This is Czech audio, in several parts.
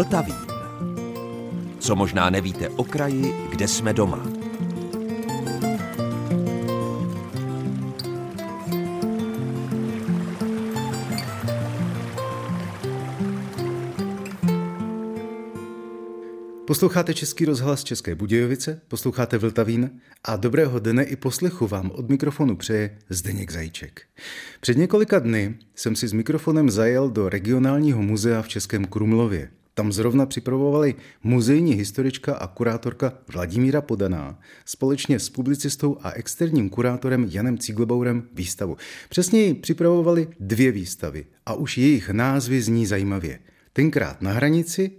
Vltavín. Co možná nevíte o kraji, kde jsme doma. Posloucháte Český rozhlas České Budějovice, posloucháte Vltavín a dobrého dne i poslechu vám od mikrofonu přeje Zdeněk Zajíček. Před několika dny jsem si s mikrofonem zajel do regionálního muzea v Českém Krumlově. Tam zrovna připravovali muzejní historička a kurátorka Vladimíra Podaná společně s publicistou a externím kurátorem Janem Cíglebourem výstavu. Přesněji připravovali dvě výstavy a už jejich názvy zní zajímavě – Tenkrát na hranici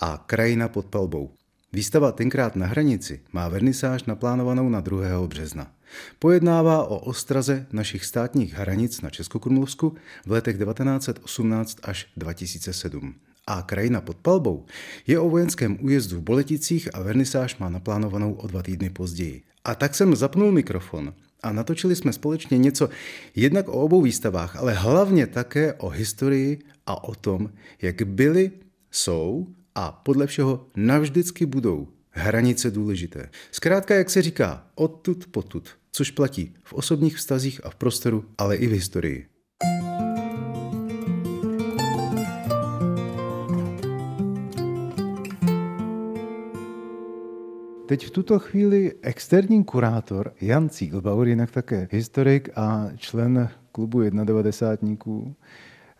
a krajina pod palbou. Výstava Tenkrát na hranici má vernisáž naplánovanou na 2. března. Pojednává o ostraze našich státních hranic na Českokrumlovsku v letech 1918 až 2007. A krajina pod palbou je o vojenském újezdu v Boleticích a vernisáž má naplánovanou o dva týdny později. A tak jsem zapnul mikrofon a natočili jsme společně něco jednak o obou výstavách, ale hlavně také o historii a o tom, jak byly, jsou a podle všeho navždycky budou hranice důležité. Zkrátka, jak se říká, odtud potud, což platí v osobních vztazích a v prostoru, ale i v historii. Teď v tuto chvíli externí kurátor Jan Cíglbauer, jinak také historik a člen klubu 91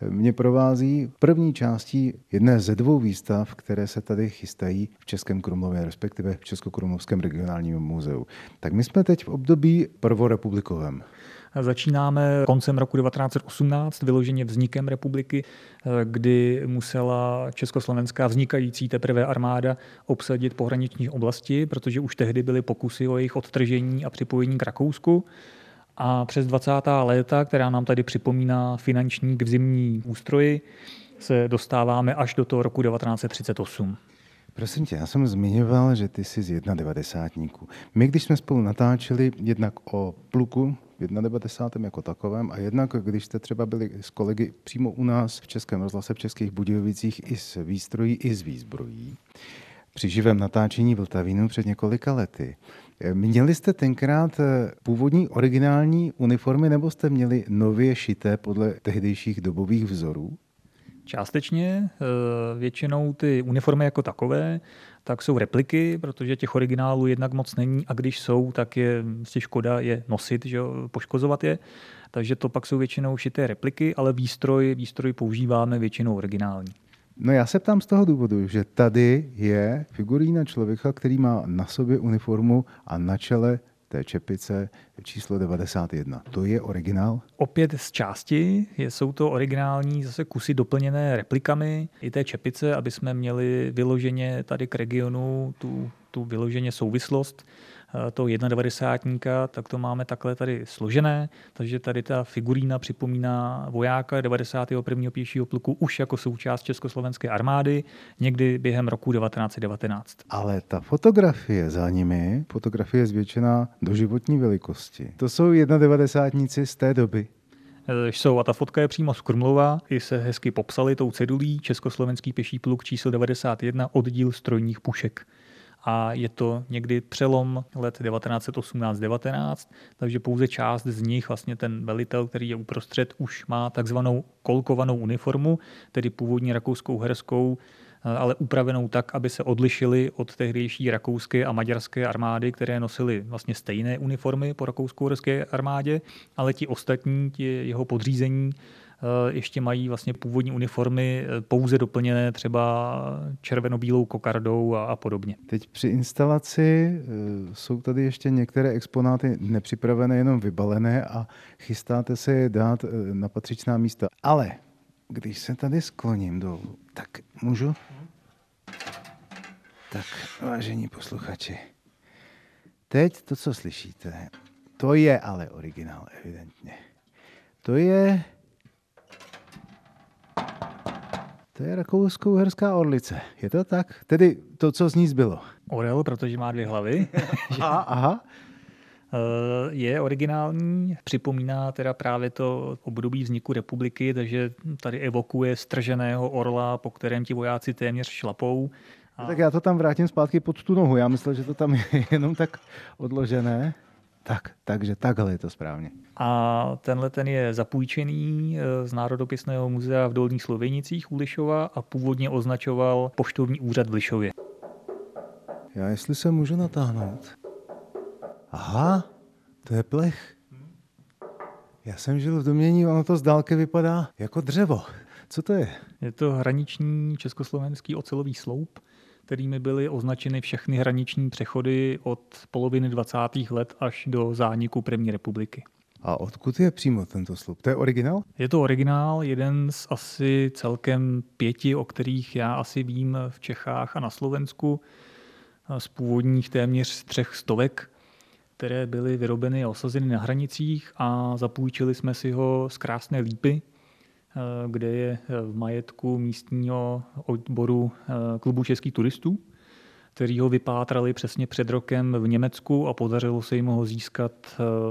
mě provází první částí jedné ze dvou výstav, které se tady chystají v Českém Krumlově, respektive v Českokrumlovském regionálním muzeu. Tak my jsme teď v období prvorepublikovém. Začínáme koncem roku 1918, vyloženě vznikem republiky, kdy musela československá vznikající teprve armáda obsadit pohraniční oblasti, protože už tehdy byly pokusy o jejich odtržení a připojení k Rakousku. A přes 20. léta, která nám tady připomíná finanční k zimní ústroji, se dostáváme až do toho roku 1938. Prosím tě, já jsem zmiňoval, že ty jsi z 91. My, když jsme spolu natáčeli jednak o pluku v 91. jako takovém a jednak, když jste třeba byli s kolegy přímo u nás v Českém rozhlase v Českých Budějovicích i s výstrojí, i s výzbrojí, při živém natáčení Vltavínu před několika lety. Měli jste tenkrát eh, původní originální uniformy nebo jste měli nově šité podle tehdejších dobových vzorů? Částečně, eh, většinou ty uniformy jako takové, tak jsou repliky, protože těch originálů jednak moc není a když jsou, tak je si prostě škoda je nosit, že poškozovat je. Takže to pak jsou většinou šité repliky, ale výstroj, výstroj používáme většinou originální. No já se ptám z toho důvodu, že tady je figurína člověka, který má na sobě uniformu a na čele té čepice číslo 91. To je originál? Opět z části jsou to originální zase kusy doplněné replikami i té čepice, aby jsme měli vyloženě tady k regionu tu, tu vyloženě souvislost toho 91. tak to máme takhle tady složené, takže tady ta figurína připomíná vojáka 91. pěšího pluku už jako součást Československé armády někdy během roku 1919. Ale ta fotografie za nimi, fotografie zvětšená do životní velikosti. To jsou 91. z té doby. Eh, jsou a ta fotka je přímo z Krumlova, i se hezky popsali tou cedulí Československý pěší pluk číslo 91 oddíl strojních pušek a je to někdy přelom let 1918-19, takže pouze část z nich, vlastně ten velitel, který je uprostřed, už má takzvanou kolkovanou uniformu, tedy původní rakouskou herskou, ale upravenou tak, aby se odlišili od tehdejší rakouské a maďarské armády, které nosily vlastně stejné uniformy po rakousko-horské armádě, ale ti ostatní, ti jeho podřízení, Eh, ještě mají vlastně původní uniformy eh, pouze doplněné třeba červeno-bílou kokardou a, a podobně. Teď při instalaci eh, jsou tady ještě některé exponáty nepřipravené, jenom vybalené a chystáte se je dát na patřičná místa. Ale když se tady skloním dolů, tak můžu? Tak, vážení posluchači, teď to, co slyšíte, to je ale originál, evidentně. To je To je rakousko-uherská orlice. Je to tak? Tedy to, co z ní zbylo. Orel, protože má dvě hlavy. aha, aha. je originální, připomíná teda právě to období vzniku republiky, takže tady evokuje strženého orla, po kterém ti vojáci téměř šlapou. A... Tak já to tam vrátím zpátky pod tu nohu. Já myslel, že to tam je jenom tak odložené. Tak, takže takhle je to správně. A tenhle ten je zapůjčený eh, z Národopisného muzea v Dolních Slovenicích u Lišova a původně označoval poštovní úřad v Lišově. Já jestli se můžu natáhnout. Aha, to je plech. Já jsem žil v domění, ono to z dálky vypadá jako dřevo. Co to je? Je to hraniční československý ocelový sloup, kterými byly označeny všechny hraniční přechody od poloviny 20. let až do zániku první republiky. A odkud je přímo tento sloup? To je originál? Je to originál, jeden z asi celkem pěti, o kterých já asi vím v Čechách a na Slovensku, z původních téměř třech stovek, které byly vyrobeny a osazeny na hranicích a zapůjčili jsme si ho z krásné lípy, Eh, kde je eh, v majetku místního odboru eh, klubu českých turistů, který ho vypátrali přesně před rokem v Německu a podařilo se jim ho získat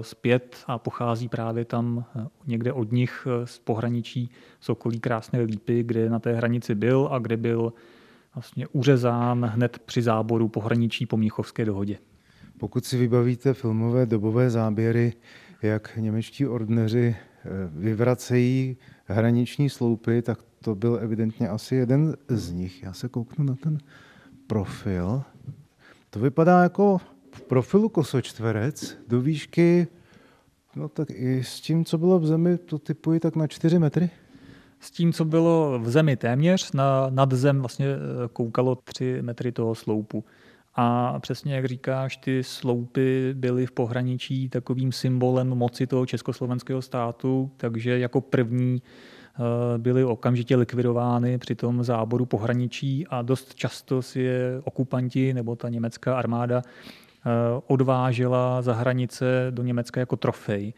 zpět a pochází právě tam někde od nich z pohraničí Sokolí Krásné Lípy, kde na té hranici byl a kde byl vlastně uřezán hned při záboru pohraničí po Mnichovské dohodě. Pokud si vybavíte filmové dobové záběry, jak němečtí ordneři vyvracejí hraniční sloupy, tak to byl evidentně asi jeden z nich. Já se kouknu na ten profil. To vypadá jako v profilu kosočtverec do výšky, no tak i s tím, co bylo v zemi, to typuji tak na 4 metry. S tím, co bylo v zemi téměř, na, nad zem vlastně eh, koukalo 3 metry toho sloupu. A přesně jak říkáš, ty sloupy byly v pohraničí takovým symbolem moci toho československého státu, takže jako první eh, byly okamžitě likvidovány při tom záboru pohraničí a dost často si je okupanti nebo ta německá armáda eh, odvážela za hranice do Německa jako trofej.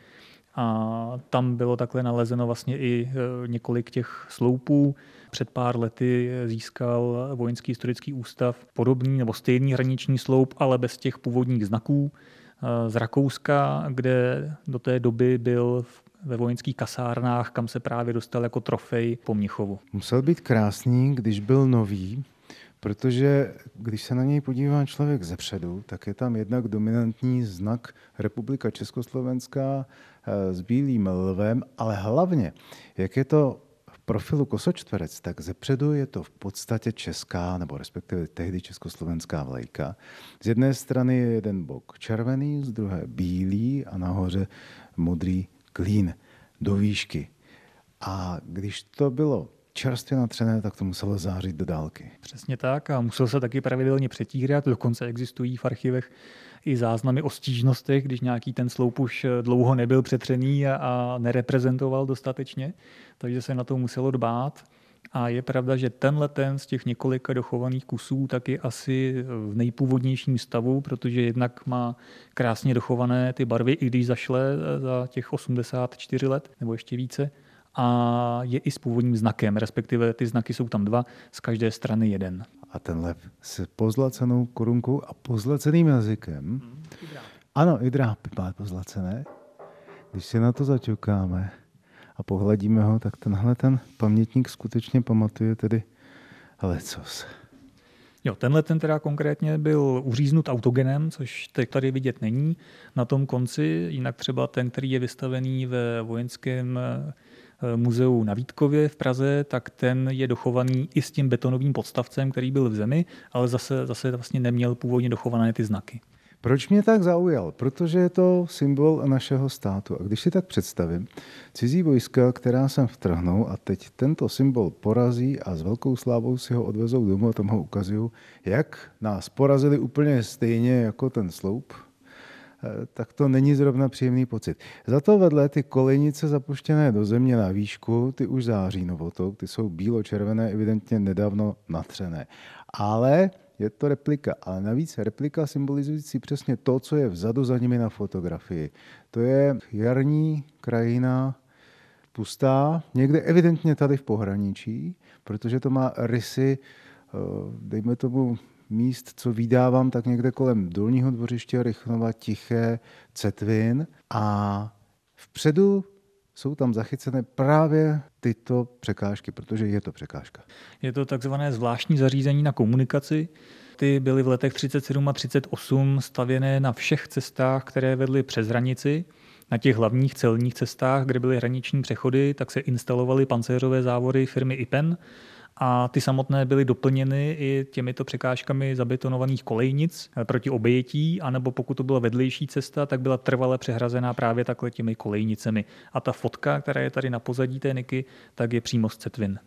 A tam bylo takhle nalezeno vlastně i e, několik těch sloupů. Před pár lety získal Vojenský historický ústav podobný nebo stejný hraniční sloup, ale bez těch původních znaků e, z Rakouska, kde do té doby byl ve vojenských kasárnách, kam se právě dostal jako trofej po Mnichovu. Musel být krásný, když byl nový, protože když se na něj podívá člověk zepředu, tak je tam jednak dominantní znak Republika Československá eh, s bílým lvem, ale hlavně, jak je to profilu kosočtverec, tak zepředu je to v podstatě česká, nebo respektive tehdy československá vlajka. Z jedné strany je jeden bok červený, z druhé bílý a nahoře modrý klín do výšky. A když to bylo čerstvě natřené, tak to muselo zářit do dálky. Přesně tak a musel se taky pravidelně přetírat, dokonce existují v archivech i záznamy o stížnostech, když nějaký ten sloup už dlouho nebyl přetřený a, nereprezentoval dostatečně, takže se na to muselo dbát. A je pravda, že tenhle ten z těch několika dochovaných kusů tak je asi v nejpůvodnějším stavu, protože jednak má krásně dochované ty barvy, i když zašle za těch 84 let nebo ještě více a je i s původním znakem, respektive ty znaky jsou tam dva, z každé strany jeden. A ten lev s pozlacenou korunkou a pozlaceným jazykem. Hmm, ano, i drápy má pozlacené. Když si na to zaťukáme a pohladíme ho, tak tenhle ten pamětník skutečně pamatuje tedy lecos. Jo, tenhle ten teda konkrétně byl uříznut autogenem, což teď tady vidět není na tom konci, jinak třeba ten, který je vystavený ve vojenském muzeu na Vítkově v Praze, tak ten je dochovaný i s tím betonovým podstavcem, který byl v zemi, ale zase, zase vlastně neměl původně dochované ty znaky. Proč mě tak zaujal? Protože je to symbol našeho státu. A když si tak představím, cizí vojska, která sem vtrhnou a teď tento symbol porazí a s velkou slávou si ho odvezou domů a tam ho ukazují, jak nás porazili úplně stejně jako ten sloup, Eh, tak to není zrovna příjemný pocit. Za to vedle ty kolejnice zapuštěné do země na výšku, ty už září novotou, ty jsou bílo-červené, evidentně nedávno natřené. Ale je to replika, ale navíc replika symbolizující přesně to, co je vzadu za nimi na fotografii. To je jarní krajina, pustá, někde evidentně tady v pohraničí, protože to má rysy, eh, dejme tomu, míst, co vydávám, tak někde kolem Dolního dvořiště, Rychnova, Tiché, Cetvin a vpředu jsou tam zachycené právě tyto překážky, protože je to překážka. Je to takzvané zvláštní zařízení na komunikaci. Ty byly v letech 37 a 38 stavěné na všech cestách, které vedly přes hranici. Na těch hlavních celních cestách, kde byly hraniční přechody, tak se instalovaly pancéřové závory firmy IPEN a ty samotné byly doplněny i těmito překážkami zabetonovaných kolejnic proti obětí, anebo pokud to byla vedlejší cesta, tak byla trvale přehrazená právě takhle těmi kolejnicemi. A ta fotka, která je tady na pozadí té Niky, tak je přímo z Cetvin.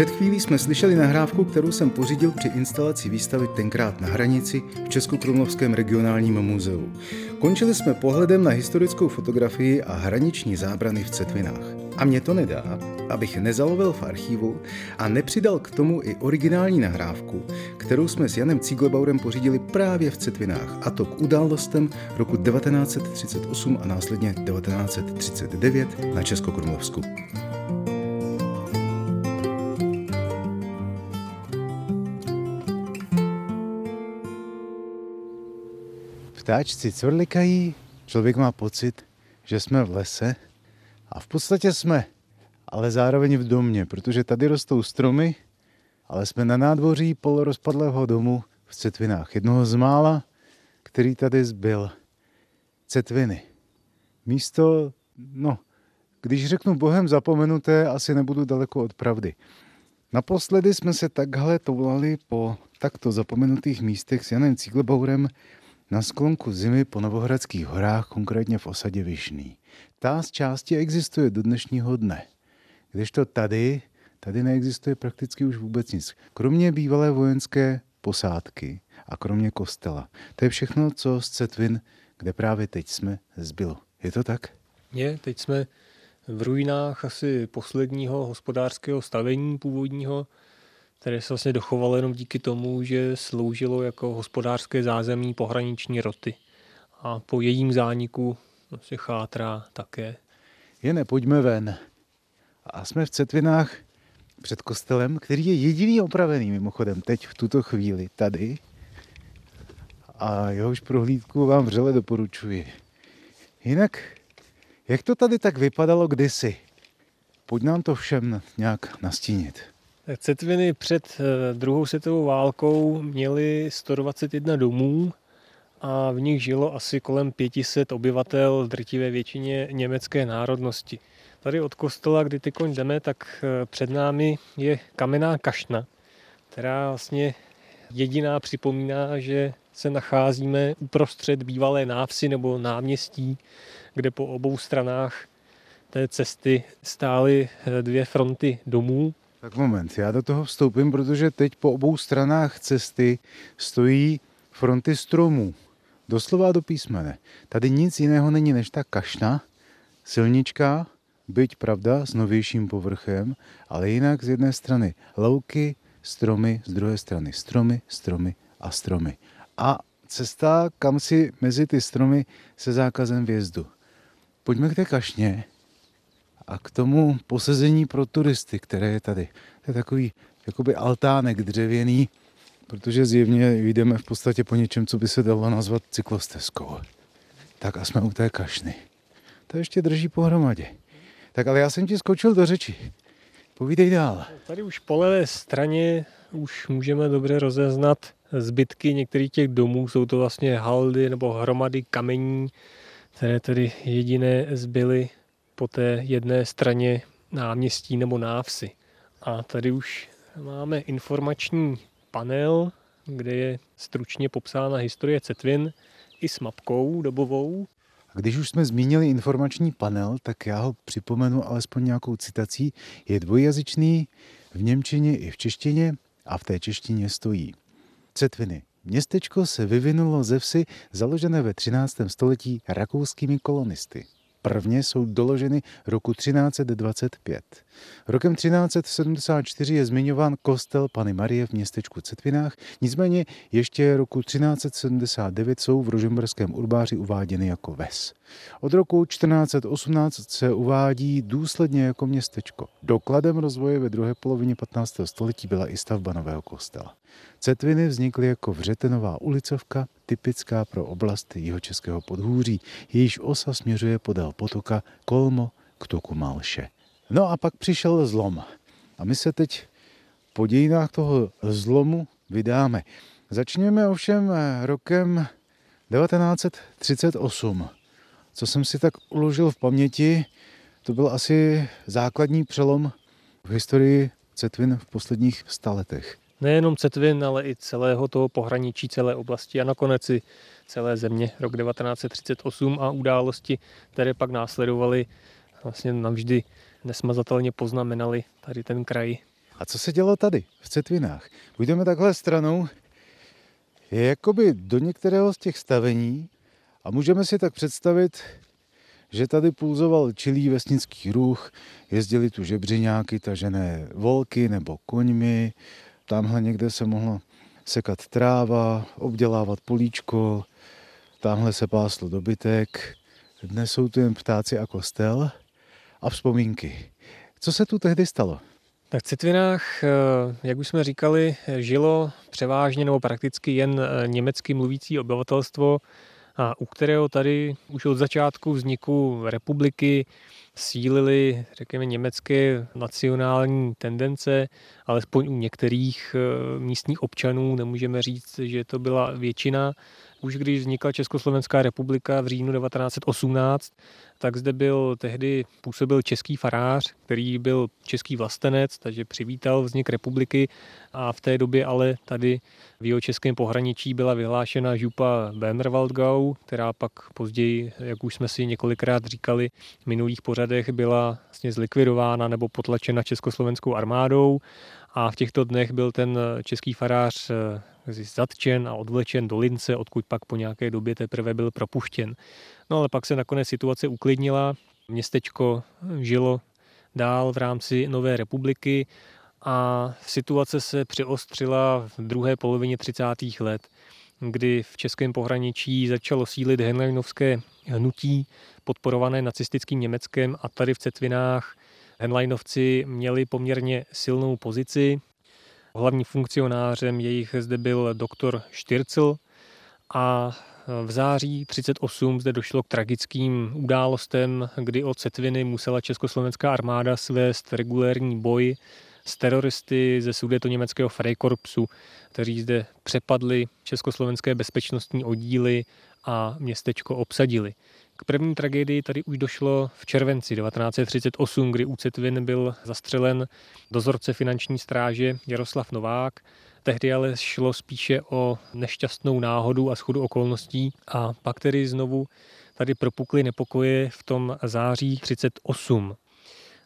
Před chvílí jsme slyšeli nahrávku, kterou jsem pořídil při instalaci výstavy tenkrát na hranici v Českokrumlovském regionálním muzeu. Končili jsme pohledem na historickou fotografii a hraniční zábrany v Cetvinách. A mě to nedá, abych nezalovil v archivu a nepřidal k tomu i originální nahrávku, kterou jsme s Janem Cíglebaurem pořídili právě v Cetvinách, a to k událostem roku 1938 a následně 1939 na Českokrumlovsku. Ptáčci cvrlikají, člověk má pocit, že jsme v lese a v podstatě jsme, ale zároveň v domě, protože tady rostou stromy, ale jsme na nádvoří polorozpadlého domu v Cetvinách. Jednoho z mála, který tady zbyl. Cetviny. Místo, no, když řeknu bohem zapomenuté, asi nebudu daleko od pravdy. Naposledy jsme se takhle toulali po takto zapomenutých místech s Janem Cíglebourem na sklonku zimy po Novohradských horách, konkrétně v osadě Vyšný. Ta z části existuje do dnešního dne. Kdežto tady, tady neexistuje prakticky už vůbec nic. Kromě bývalé vojenské posádky a kromě kostela. To je všechno, co z Cetvin, kde právě teď jsme, zbylo. Je to tak? Je, teď jsme v ruinách asi posledního hospodářského stavení původního, které se vlastně dochovalo jenom díky tomu, že sloužilo jako hospodářské zázemí pohraniční roty. A po jejím zániku vlastně chátrá také. Jene, pojďme ven. A jsme v Cetvinách před kostelem, který je jediný opravený mimochodem teď v tuto chvíli tady. A jehož prohlídku vám vřele doporučuji. Jinak, jak to tady tak vypadalo kdysi? Pojď nám to všem nějak nastínit. Cetviny před eh, druhou světovou válkou měly 121 domů a v nich žilo asi kolem 500 obyvatel, drtivé většině německé národnosti. Tady od kostela, kdy koň jdeme, tak eh, před námi je kamenná kašna, která vlastně jediná připomíná, že se nacházíme uprostřed bývalé návsi nebo náměstí, kde po obou stranách té cesty stály eh, dvě fronty domů tak moment, já do toho vstoupím, protože teď po obou stranách cesty stojí fronty stromů. Doslova do písmene. Tady nic jiného není než ta kašna, silnička, byť pravda s novějším povrchem, ale jinak z jedné strany louky, stromy, z druhé strany stromy, stromy a stromy. A cesta kam si mezi ty stromy se zákazem vjezdu. Pojďme k té kašně a k tomu posezení pro turisty, které je tady. To je takový jakoby altánek dřevěný, protože zjevně jdeme v podstatě po něčem, co by se dalo nazvat cyklostezkou. Tak a jsme u té kašny. To ještě drží pohromadě. Tak ale já jsem ti skočil do řeči. Povídej dál. Tady už po levé straně už můžeme dobře rozeznat zbytky některých těch domů. Jsou to vlastně haldy nebo hromady kamení, které tedy jediné zbyly po té jedné straně náměstí nebo návsi. A tady už máme informační panel, kde je stručně popsána historie Cetvin i s mapkou dobovou. A když už jsme zmínili informační panel, tak já ho připomenu alespoň nějakou citací. Je dvojjazyčný v Němčině i v češtině a v té češtině stojí. Cetviny. Městečko se vyvinulo ze vsi založené ve 13. století rakouskými kolonisty. Prvně jsou doloženy roku 1325. Rokem 1374 je zmiňován kostel Pany Marie v městečku Cetvinách, nicméně ještě roku 1379 jsou v rožemberském urbáři uváděny jako ves. Od roku 1418 se uvádí důsledně jako městečko. Dokladem rozvoje ve druhé polovině 15. století byla i stavba nového kostela. Cetviny vznikly jako vřetenová ulicovka, typická pro oblast jihočeského podhůří, jejíž osa směřuje podél potoka Kolmo k toku Malše. No a pak přišel zlom. A my se teď po dějinách toho zlomu vydáme. Začněme ovšem rokem 1938. Co jsem si tak uložil v paměti, to byl asi základní přelom v historii Cetvin v posledních staletech. Nejenom Cetvin, ale i celého toho pohraničí, celé oblasti a nakonec i celé země rok 1938 a události, které pak následovaly, vlastně navždy nesmazatelně poznamenali tady ten kraj. A co se dělo tady, v Cetvinách? Půjdeme takhle stranou, je jakoby do některého z těch stavení a můžeme si tak představit, že tady pulzoval čilý vesnický ruch, jezdili tu žebřiňáky tažené volky nebo koňmi, tamhle někde se mohlo sekat tráva, obdělávat políčko, tamhle se páslo dobytek, dnes jsou tu jen ptáci a kostel a vzpomínky. Co se tu tehdy stalo? Tak Citvinách, eh, jak už jsme říkali, žilo převážně nebo prakticky jen eh, německy mluvící obyvatelstvo, a u kterého tady už od začátku vzniku republiky sílily, řekněme, německé nacionální tendence, alespoň u některých eh, místních občanů nemůžeme říct, že to byla většina. Už když vznikla Československá republika v říjnu 1918, tak zde byl tehdy působil český farář, který byl český vlastenec, takže přivítal vznik republiky a v té době ale tady v jeho českém pohraničí byla vyhlášena župa Bämerwaldgau, která pak později, jak už jsme si několikrát říkali v minulých pořadech, byla vlastně zlikvidována nebo potlačena československou armádou a v těchto dnech byl ten český farář zatčen a odvlečen do Lince, odkud pak po nějaké době teprve byl propuštěn. No ale pak se nakonec situace uklidnila, městečko žilo dál v rámci Nové republiky a situace se přiostřila v druhé polovině 30. let, kdy v českém pohraničí začalo sílit Henleinovské hnutí podporované nacistickým Německem a tady v Cetvinách Henleinovci měli poměrně silnou pozici. Hlavním funkcionářem jejich zde byl doktor Štyrcl a v září 38 zde došlo k tragickým událostem, kdy od Cetviny musela československá armáda svést regulérní boj s teroristy ze sudeto německého Freikorpsu, kteří zde přepadli československé bezpečnostní oddíly a městečko obsadili. K první tragédii tady už došlo v červenci 1938, kdy u Cetvin byl zastřelen dozorce finanční stráže Jaroslav Novák. Tehdy ale šlo spíše o nešťastnou náhodu a schodu okolností a pak tedy znovu tady propukly nepokoje v tom září 38.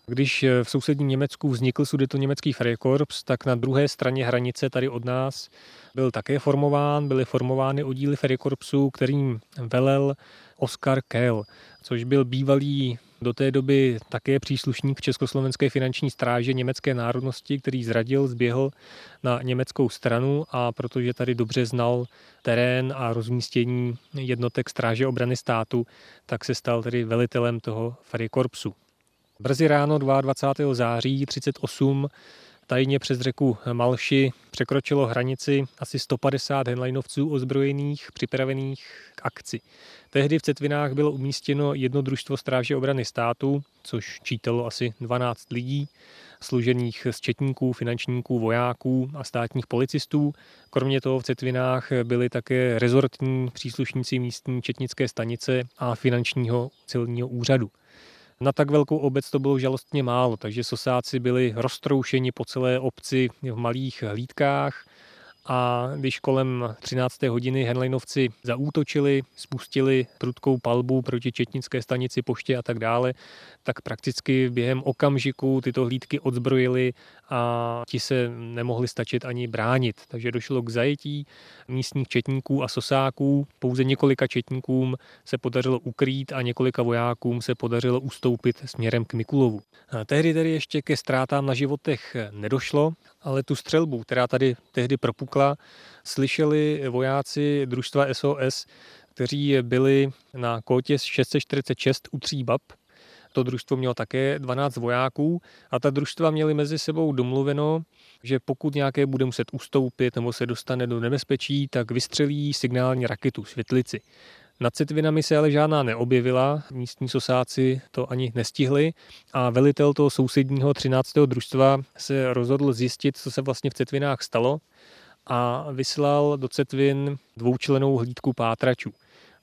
Když v sousedním Německu vznikl sudeto německý Freikorps, tak na druhé straně hranice tady od nás byl také formován, byly formovány oddíly Freikorpsu, kterým velel Oskar Kell, což byl bývalý do té doby také příslušník Československé finanční stráže německé národnosti, který zradil, zběhl na německou stranu a protože tady dobře znal terén a rozmístění jednotek stráže obrany státu, tak se stal tedy velitelem toho Freikorpsu. Brzy ráno 22. září 38 tajně přes řeku Malši překročilo hranici asi 150 henlajnovců ozbrojených, připravených k akci. Tehdy v Cetvinách bylo umístěno jedno družstvo stráže obrany státu, což čítalo asi 12 lidí, služených z četníků, finančníků, vojáků a státních policistů. Kromě toho v Cetvinách byli také rezortní příslušníci místní četnické stanice a finančního celního úřadu. Na tak velkou obec to bylo žalostně málo, takže sosáci byli roztroušeni po celé obci v malých hlídkách a když kolem 13. hodiny Henleinovci zaútočili, spustili prudkou palbu proti četnické stanici, poště a tak dále, tak prakticky během okamžiku tyto hlídky odzbrojili a ti se nemohli stačit ani bránit. Takže došlo k zajetí místních četníků a sosáků. Pouze několika četníkům se podařilo ukrýt a několika vojákům se podařilo ustoupit směrem k Mikulovu. A tehdy tedy ještě ke ztrátám na životech nedošlo, ale tu střelbu, která tady tehdy propukla, slyšeli vojáci družstva SOS, kteří byli na kótě 646 u Tříbab. To družstvo mělo také 12 vojáků a ta družstva měly mezi sebou domluveno, že pokud nějaké bude muset ustoupit nebo se dostane do nebezpečí, tak vystřelí signální raketu, světlici. Nad Cetvinami se ale žádná neobjevila, místní sosáci to ani nestihli a velitel toho sousedního 13. družstva se rozhodl zjistit, co se vlastně v Cetvinách stalo a vyslal do Cetvin dvoučlenou hlídku pátračů.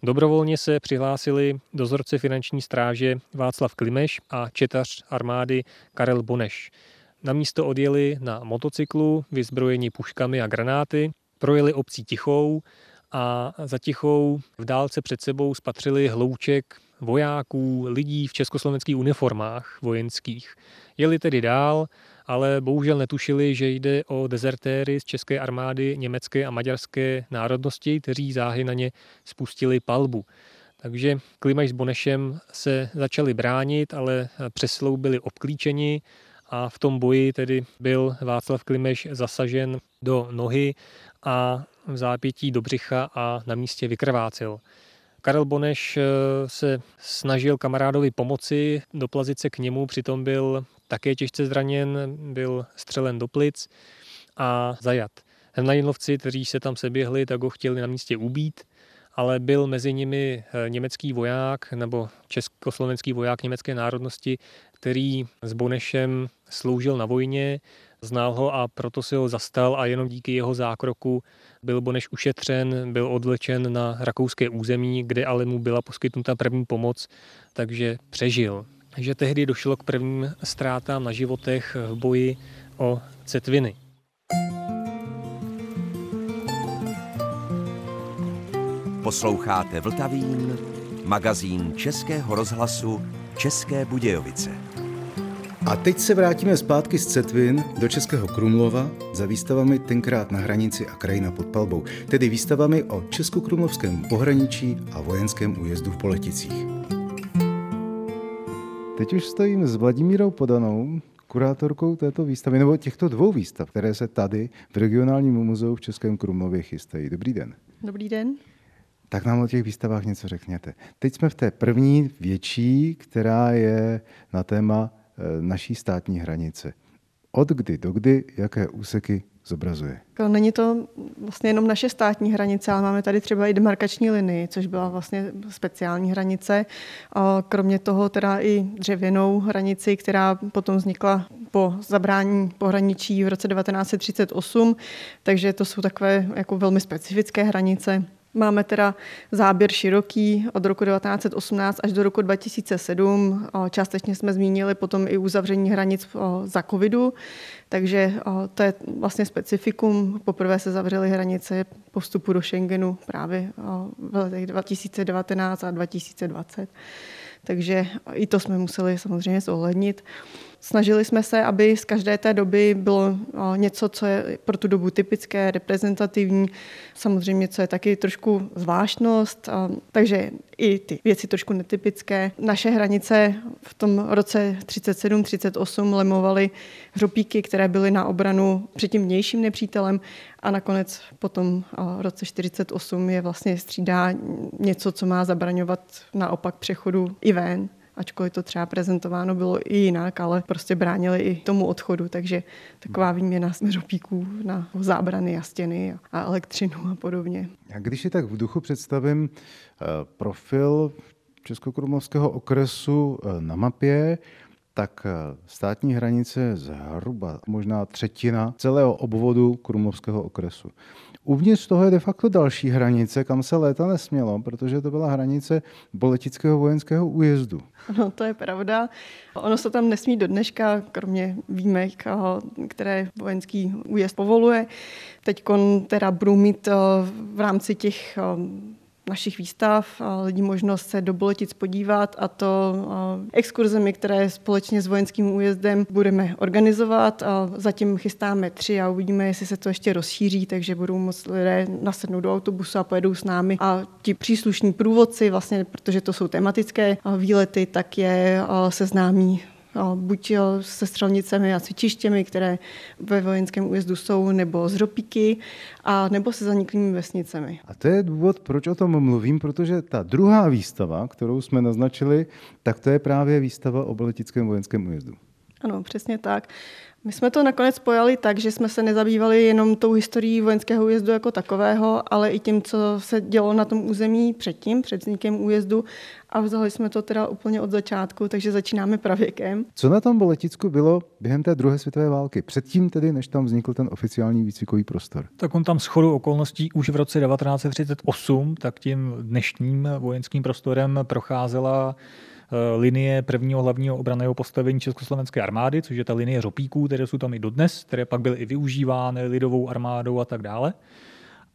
Dobrovolně se přihlásili dozorce finanční stráže Václav Klimeš a četař armády Karel Boneš. Na místo odjeli na motocyklu, vyzbrojeni puškami a granáty, projeli obcí Tichou, a za tichou v dálce před sebou spatřili hlouček vojáků, lidí v československých uniformách vojenských. Jeli tedy dál, ale bohužel netušili, že jde o dezertéry z české armády německé a maďarské národnosti, kteří záhy na ně spustili palbu. Takže Klimaj s Bonešem se začali bránit, ale přeslou byli obklíčeni a v tom boji tedy byl Václav Klimeš zasažen do nohy a v zápětí do břicha a na místě vykrvácel. Karel Boneš eh, se snažil kamarádovi pomoci, doplazit se k němu, přitom byl také těžce zraněn, byl střelen do plic a zajat. Hnajinlovci, kteří se tam seběhli, tak ho chtěli na místě ubít, ale byl mezi nimi eh, německý voják nebo československý voják německé národnosti, který s Bonešem sloužil na vojně, znal ho a proto si ho zastal a jenom díky jeho zákroku byl Boneš ušetřen, byl odvlečen na rakouské území, kde ale mu byla poskytnuta první pomoc, takže přežil. Takže tehdy došlo k prvním ztrátám na životech v boji o Cetviny. Posloucháte Vltavín, magazín Českého rozhlasu České Budějovice. A teď se vrátíme zpátky z Cetvin do Českého Krumlova za výstavami tenkrát na hranici a krajina pod palbou, tedy výstavami o českokrumlovském pohraničí a vojenském újezdu v Poleticích. Teď už stojím s Vladimírou Podanou, kurátorkou této výstavy, nebo těchto dvou výstav, které se tady v regionálním muzeu v Českém Krumlově chystají. Dobrý den. Dobrý den. Tak nám o těch výstavách něco řekněte. Teď jsme v té první větší, která je na téma Eh, naší státní hranice. Od kdy do kdy, jaké úseky zobrazuje? Není to vlastně jenom naše státní hranice, ale máme tady třeba i demarkační linii, což byla vlastně speciální hranice. A kromě toho teda i dřevěnou hranici, která potom vznikla po zabrání pohraničí v roce 1938, takže to jsou takové jako velmi specifické hranice. Máme teda záběr široký od roku 1918 až do roku 2007. Částečně jsme zmínili potom i uzavření hranic za covidu, takže to je vlastně specifikum. Poprvé se zavřely hranice po vstupu do Schengenu právě v letech 2019 a 2020. Takže i to jsme museli samozřejmě zohlednit. Snažili jsme se, aby z každé té doby bylo něco, co je pro tu dobu typické, reprezentativní, samozřejmě, co je taky trošku zvláštnost, takže i ty věci trošku netypické. Naše hranice v tom roce 37-38 lemovaly hřopíky, které byly na obranu před tím vnějším nepřítelem. A nakonec potom v roce 48 je vlastně střídá něco, co má zabraňovat naopak přechodu i ven ačkoliv to třeba prezentováno bylo i jinak, ale prostě bránili i tomu odchodu, takže taková výměna ropíků na zábrany a stěny a elektřinu a podobně. A když si tak v duchu představím eh, profil Českokrumlovského okresu eh, na mapě, tak eh, státní hranice je zhruba možná třetina celého obvodu Krumlovského okresu. Uvnitř toho je de facto další hranice, kam se léta nesmělo, protože to byla hranice Boletického vojenského újezdu. No, to je pravda. Ono se tam nesmí do dneška, kromě výjimek, které vojenský újezd povoluje. Teď teda budou mít eh, v rámci těch eh, našich výstav lidi možnost se do Boletic podívat a to exkurzemi, které společně s vojenským újezdem budeme organizovat. A zatím chystáme tři a uvidíme, jestli se to ještě rozšíří, takže budou moct lidé nasednout do autobusu a pojedou s námi. A ti příslušní průvodci, vlastně, protože to jsou tematické výlety, tak je seznámí buď se střelnicemi a cvičištěmi, které ve vojenském újezdu jsou, nebo z ropíky, a nebo se zaniklými vesnicemi. A to je důvod, proč o tom mluvím, protože ta druhá výstava, kterou jsme naznačili, tak to je právě výstava o Boletickém vojenském újezdu. Ano, přesně tak. My jsme to nakonec pojali tak, že jsme se nezabývali jenom tou historií vojenského újezdu jako takového, ale i tím, co se dělo na tom území předtím, před vznikem újezdu a vzali jsme to teda úplně od začátku, takže začínáme pravěkem. Co na tom Boleticku bylo během té druhé světové války? Předtím tedy, než tam vznikl ten oficiální výcvikový prostor? Tak on tam schodu okolností už v roce 1938, tak tím dnešním vojenským prostorem procházela linie prvního hlavního obraného postavení Československé armády, což je ta linie ropíků, které jsou tam i dodnes, které pak byly i využívány lidovou armádou a tak dále.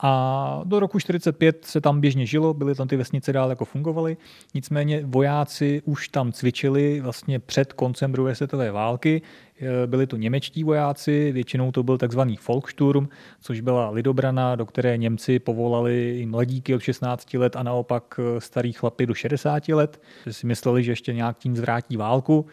A do roku 45 se tam běžně žilo, byly tam ty vesnice dál jako fungovaly. Nicméně vojáci už tam cvičili vlastně před koncem druhé světové války. E, byli to němečtí vojáci, většinou to byl takzvaný Volkssturm, což byla lidobrana, do které Němci povolali i mladíky od 16 let a naopak e, starý chlapy do 60 let. Si mysleli, že ještě nějak tím zvrátí válku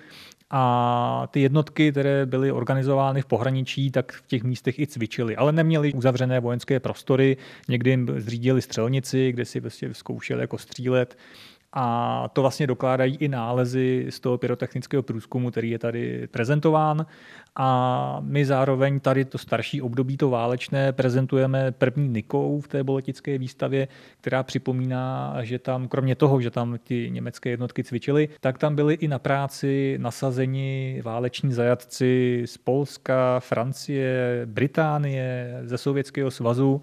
a ty jednotky, které byly organizovány v pohraničí, tak v těch místech i cvičili, ale neměli uzavřené vojenské prostory, někdy jim zřídili střelnici, kde si vlastně zkoušeli jako střílet a to vlastně dokládají i nálezy z toho pyrotechnického průzkumu, který je tady prezentován. A my zároveň tady to starší období, to válečné, prezentujeme první Nikou v té boletické výstavě, která připomíná, že tam, kromě toho, že tam ty německé jednotky cvičily, tak tam byly i na práci nasazeni váleční zajatci z Polska, Francie, Británie, ze Sovětského svazu.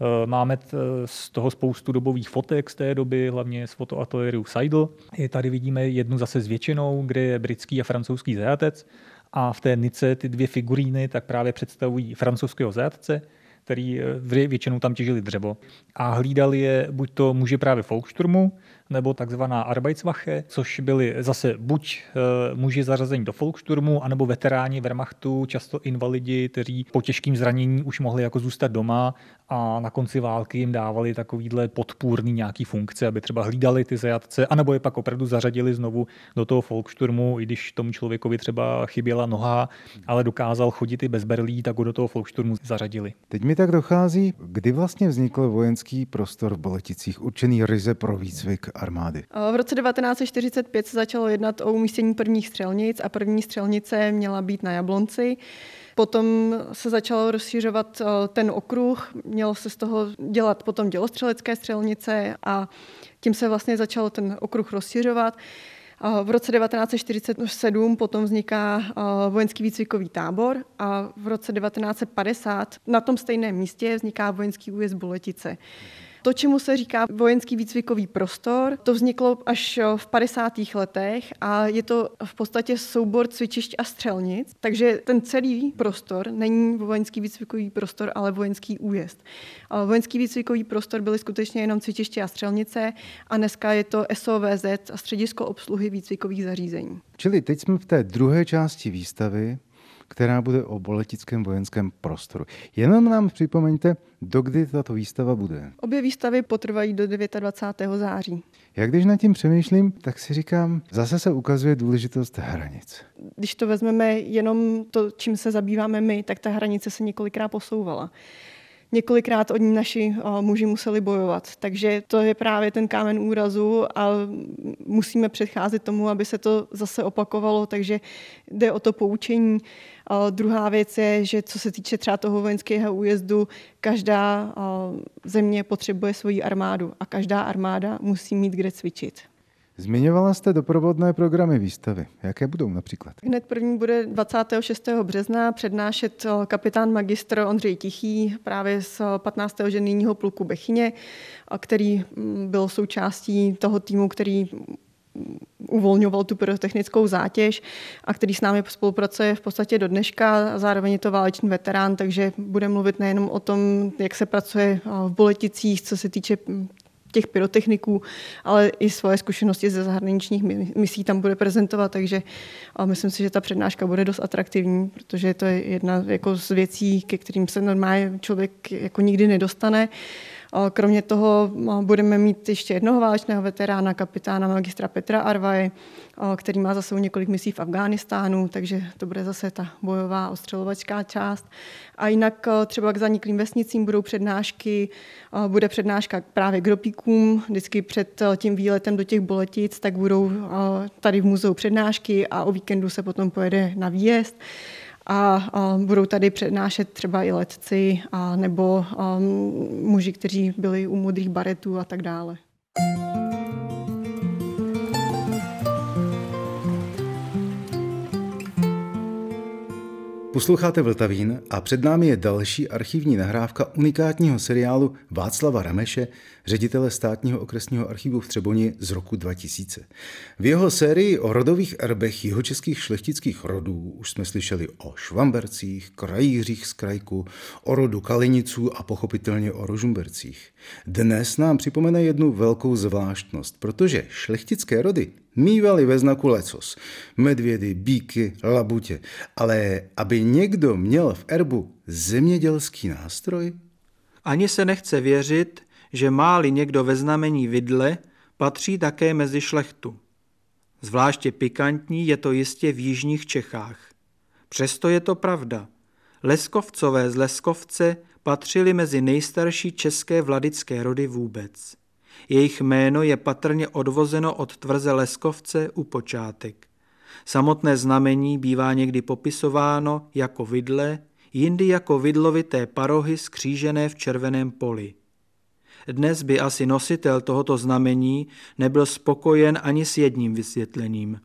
Eh, máme z toho spoustu dobových fotek z té doby, hlavně z fotoateliéru Seidel. I tady vidíme jednu zase zvětšenou, kde je britský a francouzský zajatec. A v té nice ty dvě figuríny tak právě představují francouzského zajatce, který eh, většinou tam těžili dřevo. A hlídali je buď to muži právě Volkssturmu, nebo takzvaná Arbeitswache, což byli zase buď eh, muži zařazení do Volkssturmu, anebo veteráni Wehrmachtu, často invalidi, kteří po těžkým zranění už mohli jako zůstat doma a na konci války jim dávali takovýhle podpůrný nějaký funkce, aby třeba hlídali ty zajatce, anebo je pak opravdu zařadili znovu do toho Volkssturmu, i když tomu člověkovi třeba chyběla noha, ale dokázal chodit i bez berlí, tak ho do toho Volkssturmu zařadili. Teď mi tak dochází, kdy vlastně vznikl vojenský prostor v Boleticích, určený ryze pro výcvik armády? V roce 1945 se začalo jednat o umístění prvních střelnic a první střelnice měla být na Jablonci. Potom se začalo rozšiřovat eh, ten okruh, mělo se z toho dělat potom dělostřelecké střelnice a tím se vlastně začal ten okruh rozšiřovat. V roce 1947 potom vzniká eh, vojenský výcvikový tábor a v roce 1950 na tom stejném místě vzniká vojenský újezd Boletice. To, čemu se říká vojenský výcvikový prostor, to vzniklo až v 50. letech a je to v podstatě soubor cvičišť a střelnic, takže ten celý prostor není vojenský výcvikový prostor, ale vojenský újezd. Vojenský výcvikový prostor byly skutečně jenom cvičiště a střelnice a dneska je to SOVZ a středisko obsluhy výcvikových zařízení. Čili teď jsme v té druhé části výstavy, která bude o boletickém vojenském prostoru. Jenom nám připomeňte, dokdy tato výstava bude. Obě výstavy potrvají do 29. září. Jak když nad tím přemýšlím, tak si říkám, zase se ukazuje důležitost hranic. Když to vezmeme jenom to, čím se zabýváme my, tak ta hranice se několikrát posouvala několikrát od ní naši muži museli bojovat. Takže to je právě ten kámen úrazu a musíme předcházet tomu, aby se to zase opakovalo, takže jde o to poučení. A druhá věc je, že co se týče třeba toho vojenského újezdu, každá země potřebuje svoji armádu a každá armáda musí mít kde cvičit. Zmiňovala jste doprovodné programy výstavy. Jaké budou například? Hned první bude 26. března přednášet kapitán magistr Ondřej Tichý právě z 15. ženýního pluku Bechyně, který byl součástí toho týmu, který uvolňoval tu pyrotechnickou zátěž a který s námi spolupracuje v podstatě do dneška. Zároveň je to válečný veterán, takže bude mluvit nejenom o tom, jak se pracuje v Boleticích, co se týče těch pyrotechniků, ale i svoje zkušenosti ze zahraničních misí tam bude prezentovat, takže myslím si, že ta přednáška bude dost atraktivní, protože to je jedna jako z věcí, ke kterým se normálně člověk jako nikdy nedostane. Kromě toho budeme mít ještě jednoho válečného veterána, kapitána magistra Petra Arvaj, který má za sebou několik misí v Afghánistánu, takže to bude zase ta bojová ostřelovačská část. A jinak třeba k zaniklým vesnicím budou přednášky, bude přednáška právě k ropíkům, vždycky před tím výletem do těch boletic, tak budou tady v muzeu přednášky a o víkendu se potom pojede na výjezd a, a budou tady přednášet třeba i letci a, nebo a, muži, kteří byli u modrých baretů a tak dále. Posloucháte Vltavín a před námi je další archivní nahrávka unikátního seriálu Václava Rameše, ředitele státního okresního archivu v Třeboni z roku 2000. V jeho sérii o rodových erbech jihočeských šlechtických rodů už jsme slyšeli o Švambercích, krajířích z krajku, o rodu Kaliniců a pochopitelně o Rožumbercích. Dnes nám připomene jednu velkou zvláštnost, protože šlechtické rody mývali ve znaku lecos. Medvědy, bíky, labutě. Ale aby někdo měl v erbu zemědělský nástroj? Ani se nechce věřit, že máli někdo ve znamení vidle, patří také mezi šlechtu. Zvláště pikantní je to jistě v jižních Čechách. Přesto je to pravda. Leskovcové z Leskovce patřili mezi nejstarší české vladické rody vůbec. Jejich jméno je patrně odvozeno od tvrze Leskovce u počátek. Samotné znamení bývá někdy popisováno jako vidle, jindy jako vidlovité parohy skřížené v červeném poli. Dnes by asi nositel tohoto znamení nebyl spokojen ani s jedním vysvětlením.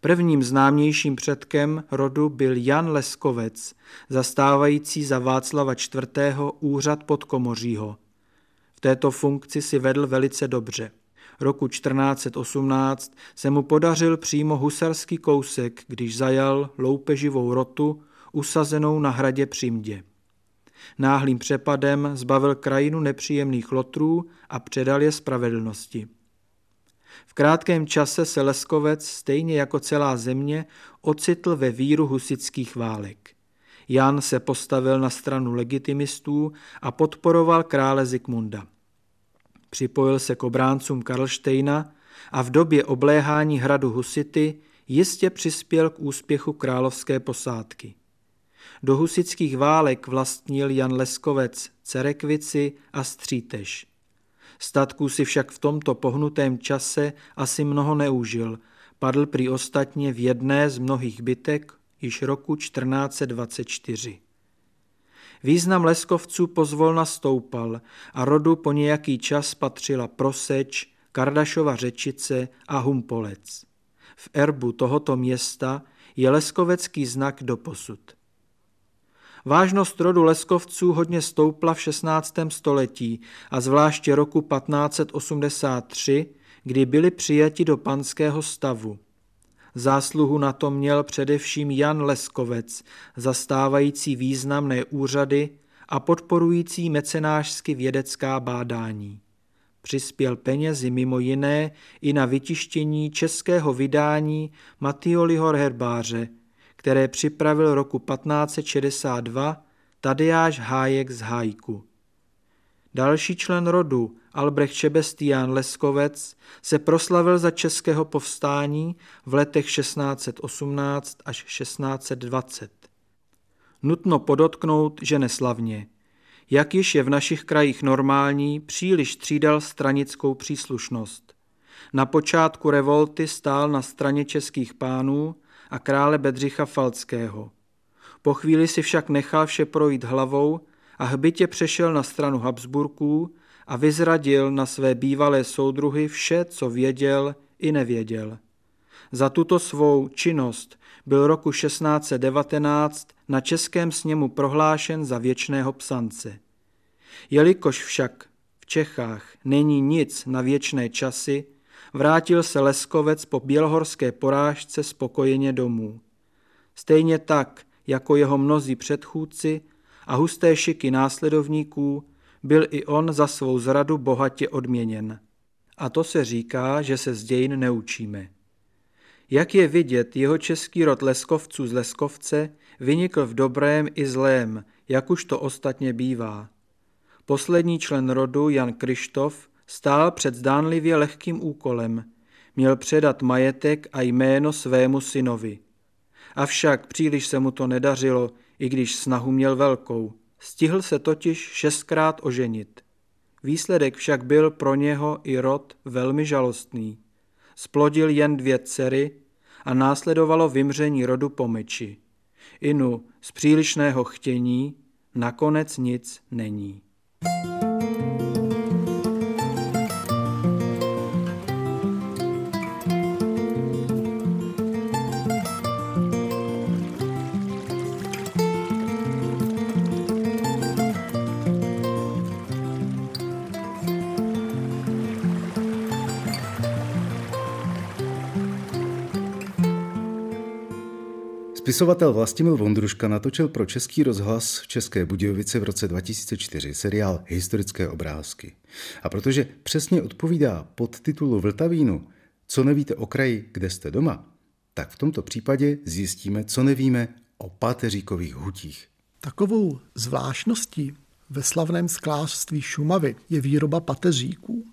Prvním známějším předkem rodu byl Jan Leskovec, zastávající za Václava IV. úřad podkomořího. V této funkci si vedl velice dobře. Roku 1418 se mu podařil přímo husarský kousek, když zajal loupeživou rotu usazenou na hradě Přimdě. Náhlým přepadem zbavil krajinu nepříjemných lotrů a předal je spravedlnosti. V krátkém čase se Leskovec, stejně jako celá země, ocitl ve víru husických válek. Jan se postavil na stranu legitimistů a podporoval krále Zikmunda. Připojil se k obráncům Karlštejna a v době obléhání hradu Husity jistě přispěl k úspěchu královské posádky. Do husických válek vlastnil Jan Leskovec Cerekvici a Stříteš. Statků si však v tomto pohnutém čase asi mnoho neužil, padl prý ostatně v jedné z mnohých bytek již roku 1424. Význam leskovců pozvolna stoupal a rodu po nějaký čas patřila Proseč, Kardašova řečice a Humpolec. V erbu tohoto města je leskovecký znak doposud. Vážnost rodu leskovců hodně stoupla v 16. století a zvláště roku 1583, kdy byli přijati do panského stavu. Zásluhu na to měl především Jan Leskovec, zastávající významné úřady a podporující mecenářsky vědecká bádání. Přispěl penězi mimo jiné i na vytištění českého vydání Matioliho herbáře, které připravil roku 1562 Tadeáš Hájek z Hájku. Další člen rodu, Albrecht Šebestián Leskovec, se proslavil za českého povstání v letech 1618 až 1620. Nutno podotknout, že neslavně. Jak již je v našich krajích normální, příliš střídal stranickou příslušnost. Na počátku revolty stál na straně českých pánů a krále Bedřicha Falckého. Po chvíli si však nechal vše projít hlavou a hbitě přešel na stranu Habsburků a vyzradil na své bývalé soudruhy vše, co věděl i nevěděl. Za tuto svou činnost byl roku 1619 na Českém sněmu prohlášen za věčného psance. Jelikož však v Čechách není nic na věčné časy, vrátil se Leskovec po bělohorské porážce spokojeně domů. Stejně tak, jako jeho mnozí předchůdci a husté šiky následovníků, byl i on za svou zradu bohatě odměněn. A to se říká, že se z dějin neučíme. Jak je vidět, jeho český rod Leskovců z Leskovce vynikl v dobrém i zlém, jak už to ostatně bývá. Poslední člen rodu, Jan Krištof, stál před zdánlivě lehkým úkolem. Měl předat majetek a jméno svému synovi. Avšak příliš se mu to nedařilo, i když snahu měl velkou. Stihl se totiž šestkrát oženit. Výsledek však byl pro něho i rod velmi žalostný. Splodil jen dvě dcery a následovalo vymření rodu po meči. Inu z přílišného chtění nakonec nic není. Spisovatel Vlastimil Vondruška natočil pro Český rozhlas České Budějovice v roce 2004 seriál Historické obrázky. A protože přesně odpovídá pod titulu Vltavínu Co nevíte o kraji, kde jste doma, tak v tomto případě zjistíme, co nevíme o páteříkových hutích. Takovou zvláštností ve slavném sklářství Šumavy je výroba pateříků.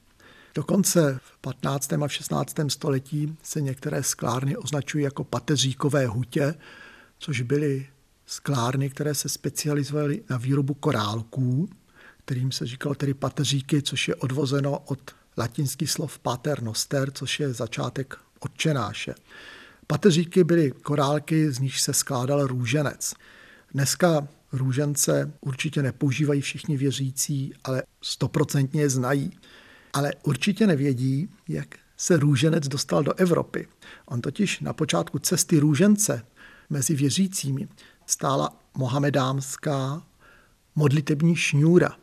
Dokonce v 15. a 16. století se některé sklárny označují jako pateříkové hutě, což byly sklárny, které se specializovaly na výrobu korálků, kterým se říkalo tedy pateříky, což je odvozeno od latinských slov pater noster, což je začátek odčenáše. Pateříky byly korálky, z nich se skládal růženec. Dneska růžence určitě nepoužívají všichni věřící, ale stoprocentně je znají. Ale určitě nevědí, jak se růženec dostal do Evropy. On totiž na počátku cesty růžence mezi věřícími stála mohamedánská modlitební šňůra.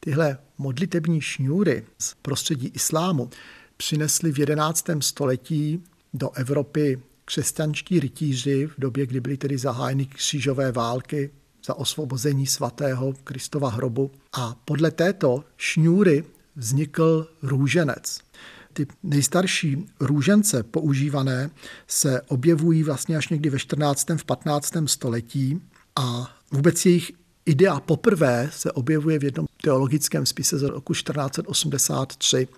Tyhle modlitební šňůry z prostředí islámu přinesly v 11. století do Evropy křesťanští rytíři v době, kdy byly tedy zahájeny křížové války za osvobození svatého Kristova hrobu. A podle této šňůry vznikl růženec ty nejstarší růžence používané se objevují vlastně až někdy ve 14. v 15. století a vůbec jejich idea poprvé se objevuje v jednom teologickém spise z roku 1483.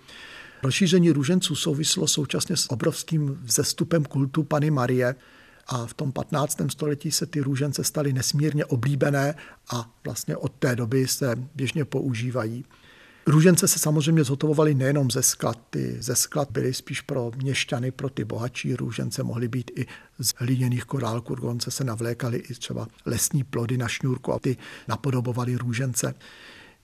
Rozšíření růženců souvislo současně s obrovským vzestupem kultu Pany Marie a v tom 15. století se ty růžence staly nesmírně oblíbené a vlastně od té doby se běžně používají. Růžence se samozřejmě zhotovovaly nejenom ze sklad. Ty ze sklad byly spíš pro měšťany, pro ty bohatší růžence mohly být i z hliněných korálků. Dokonce se navlékaly i třeba lesní plody na šňůrku a ty napodobovaly růžence.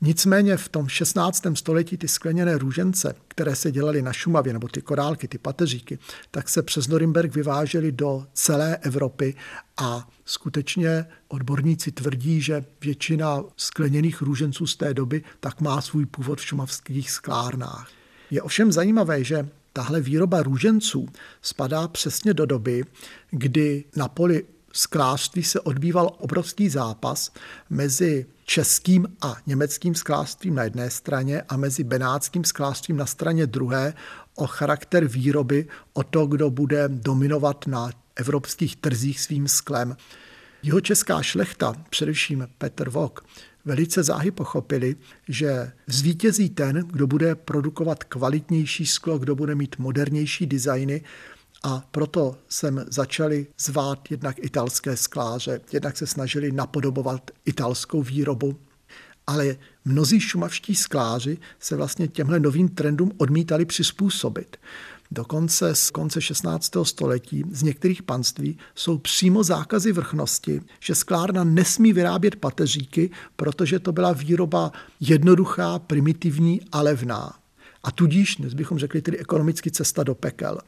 Nicméně v tom 16. století ty skleněné růžence, které se dělaly na Šumavě, nebo ty korálky, ty pateříky, tak se přes Norimberg vyvážely do celé Evropy a skutečně odborníci tvrdí, že většina skleněných růženců z té doby tak má svůj původ v šumavských sklárnách. Je ovšem zajímavé, že tahle výroba růženců spadá přesně do doby, kdy na poli sklářství se odbýval obrovský zápas mezi českým a německým sklářstvím na jedné straně a mezi benátským sklářstvím na straně druhé o charakter výroby, o to, kdo bude dominovat na evropských trzích svým sklem. Jeho česká šlechta, především Petr Vok, velice záhy pochopili, že zvítězí ten, kdo bude produkovat kvalitnější sklo, kdo bude mít modernější designy a proto jsem začali zvát jednak italské skláře, jednak se snažili napodobovat italskou výrobu, ale mnozí šumavští skláři se vlastně těmhle novým trendům odmítali přizpůsobit. Dokonce z konce 16. století z některých panství jsou přímo zákazy vrchnosti, že sklárna nesmí vyrábět pateříky, protože to byla výroba jednoduchá, primitivní a levná. A tudíž, dnes bychom řekli tedy ekonomicky cesta do pekel.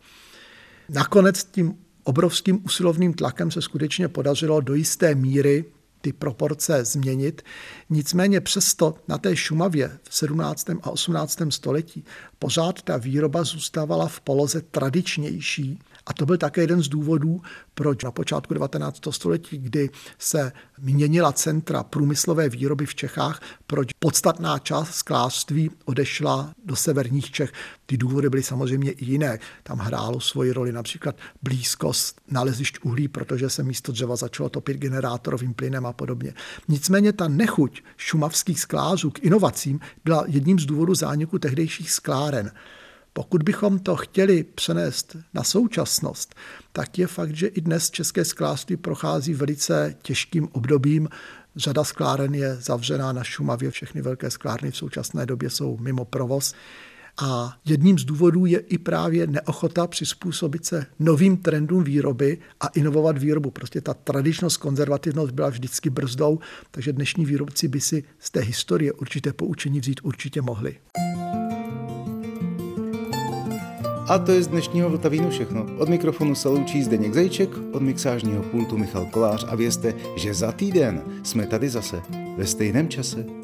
Nakonec tím obrovským usilovným tlakem se skutečně podařilo do jisté míry ty proporce změnit. Nicméně přesto na té Šumavě v 17. a 18. století pořád ta výroba zůstávala v poloze tradičnější a to byl také jeden z důvodů, proč na počátku 19. století, kdy se měnila centra průmyslové výroby v Čechách, proč podstatná část sklářství odešla do severních Čech. Ty důvody byly samozřejmě i jiné. Tam hrálo svoji roli například blízkost nalezišť uhlí, protože se místo dřeva začalo topit generátorovým plynem a podobně. Nicméně ta nechuť šumavských sklářů k inovacím byla jedním z důvodů zániku tehdejších skláren. Pokud bychom to chtěli přenést na současnost, tak je fakt, že i dnes české sklářství prochází velice těžkým obdobím. Řada skláren je zavřená na Šumavě, všechny velké sklárny v současné době jsou mimo provoz. A jedním z důvodů je i právě neochota přizpůsobit se novým trendům výroby a inovovat výrobu. Prostě ta tradičnost, konzervativnost byla vždycky brzdou, takže dnešní výrobci by si z té historie určité poučení vzít určitě mohli. A to je z dnešního Vltavínu všechno. Od mikrofonu se loučí Zdeněk Zejček, od mixážního pultu Michal Kolář a vězte, že za týden jsme tady zase ve stejném čase.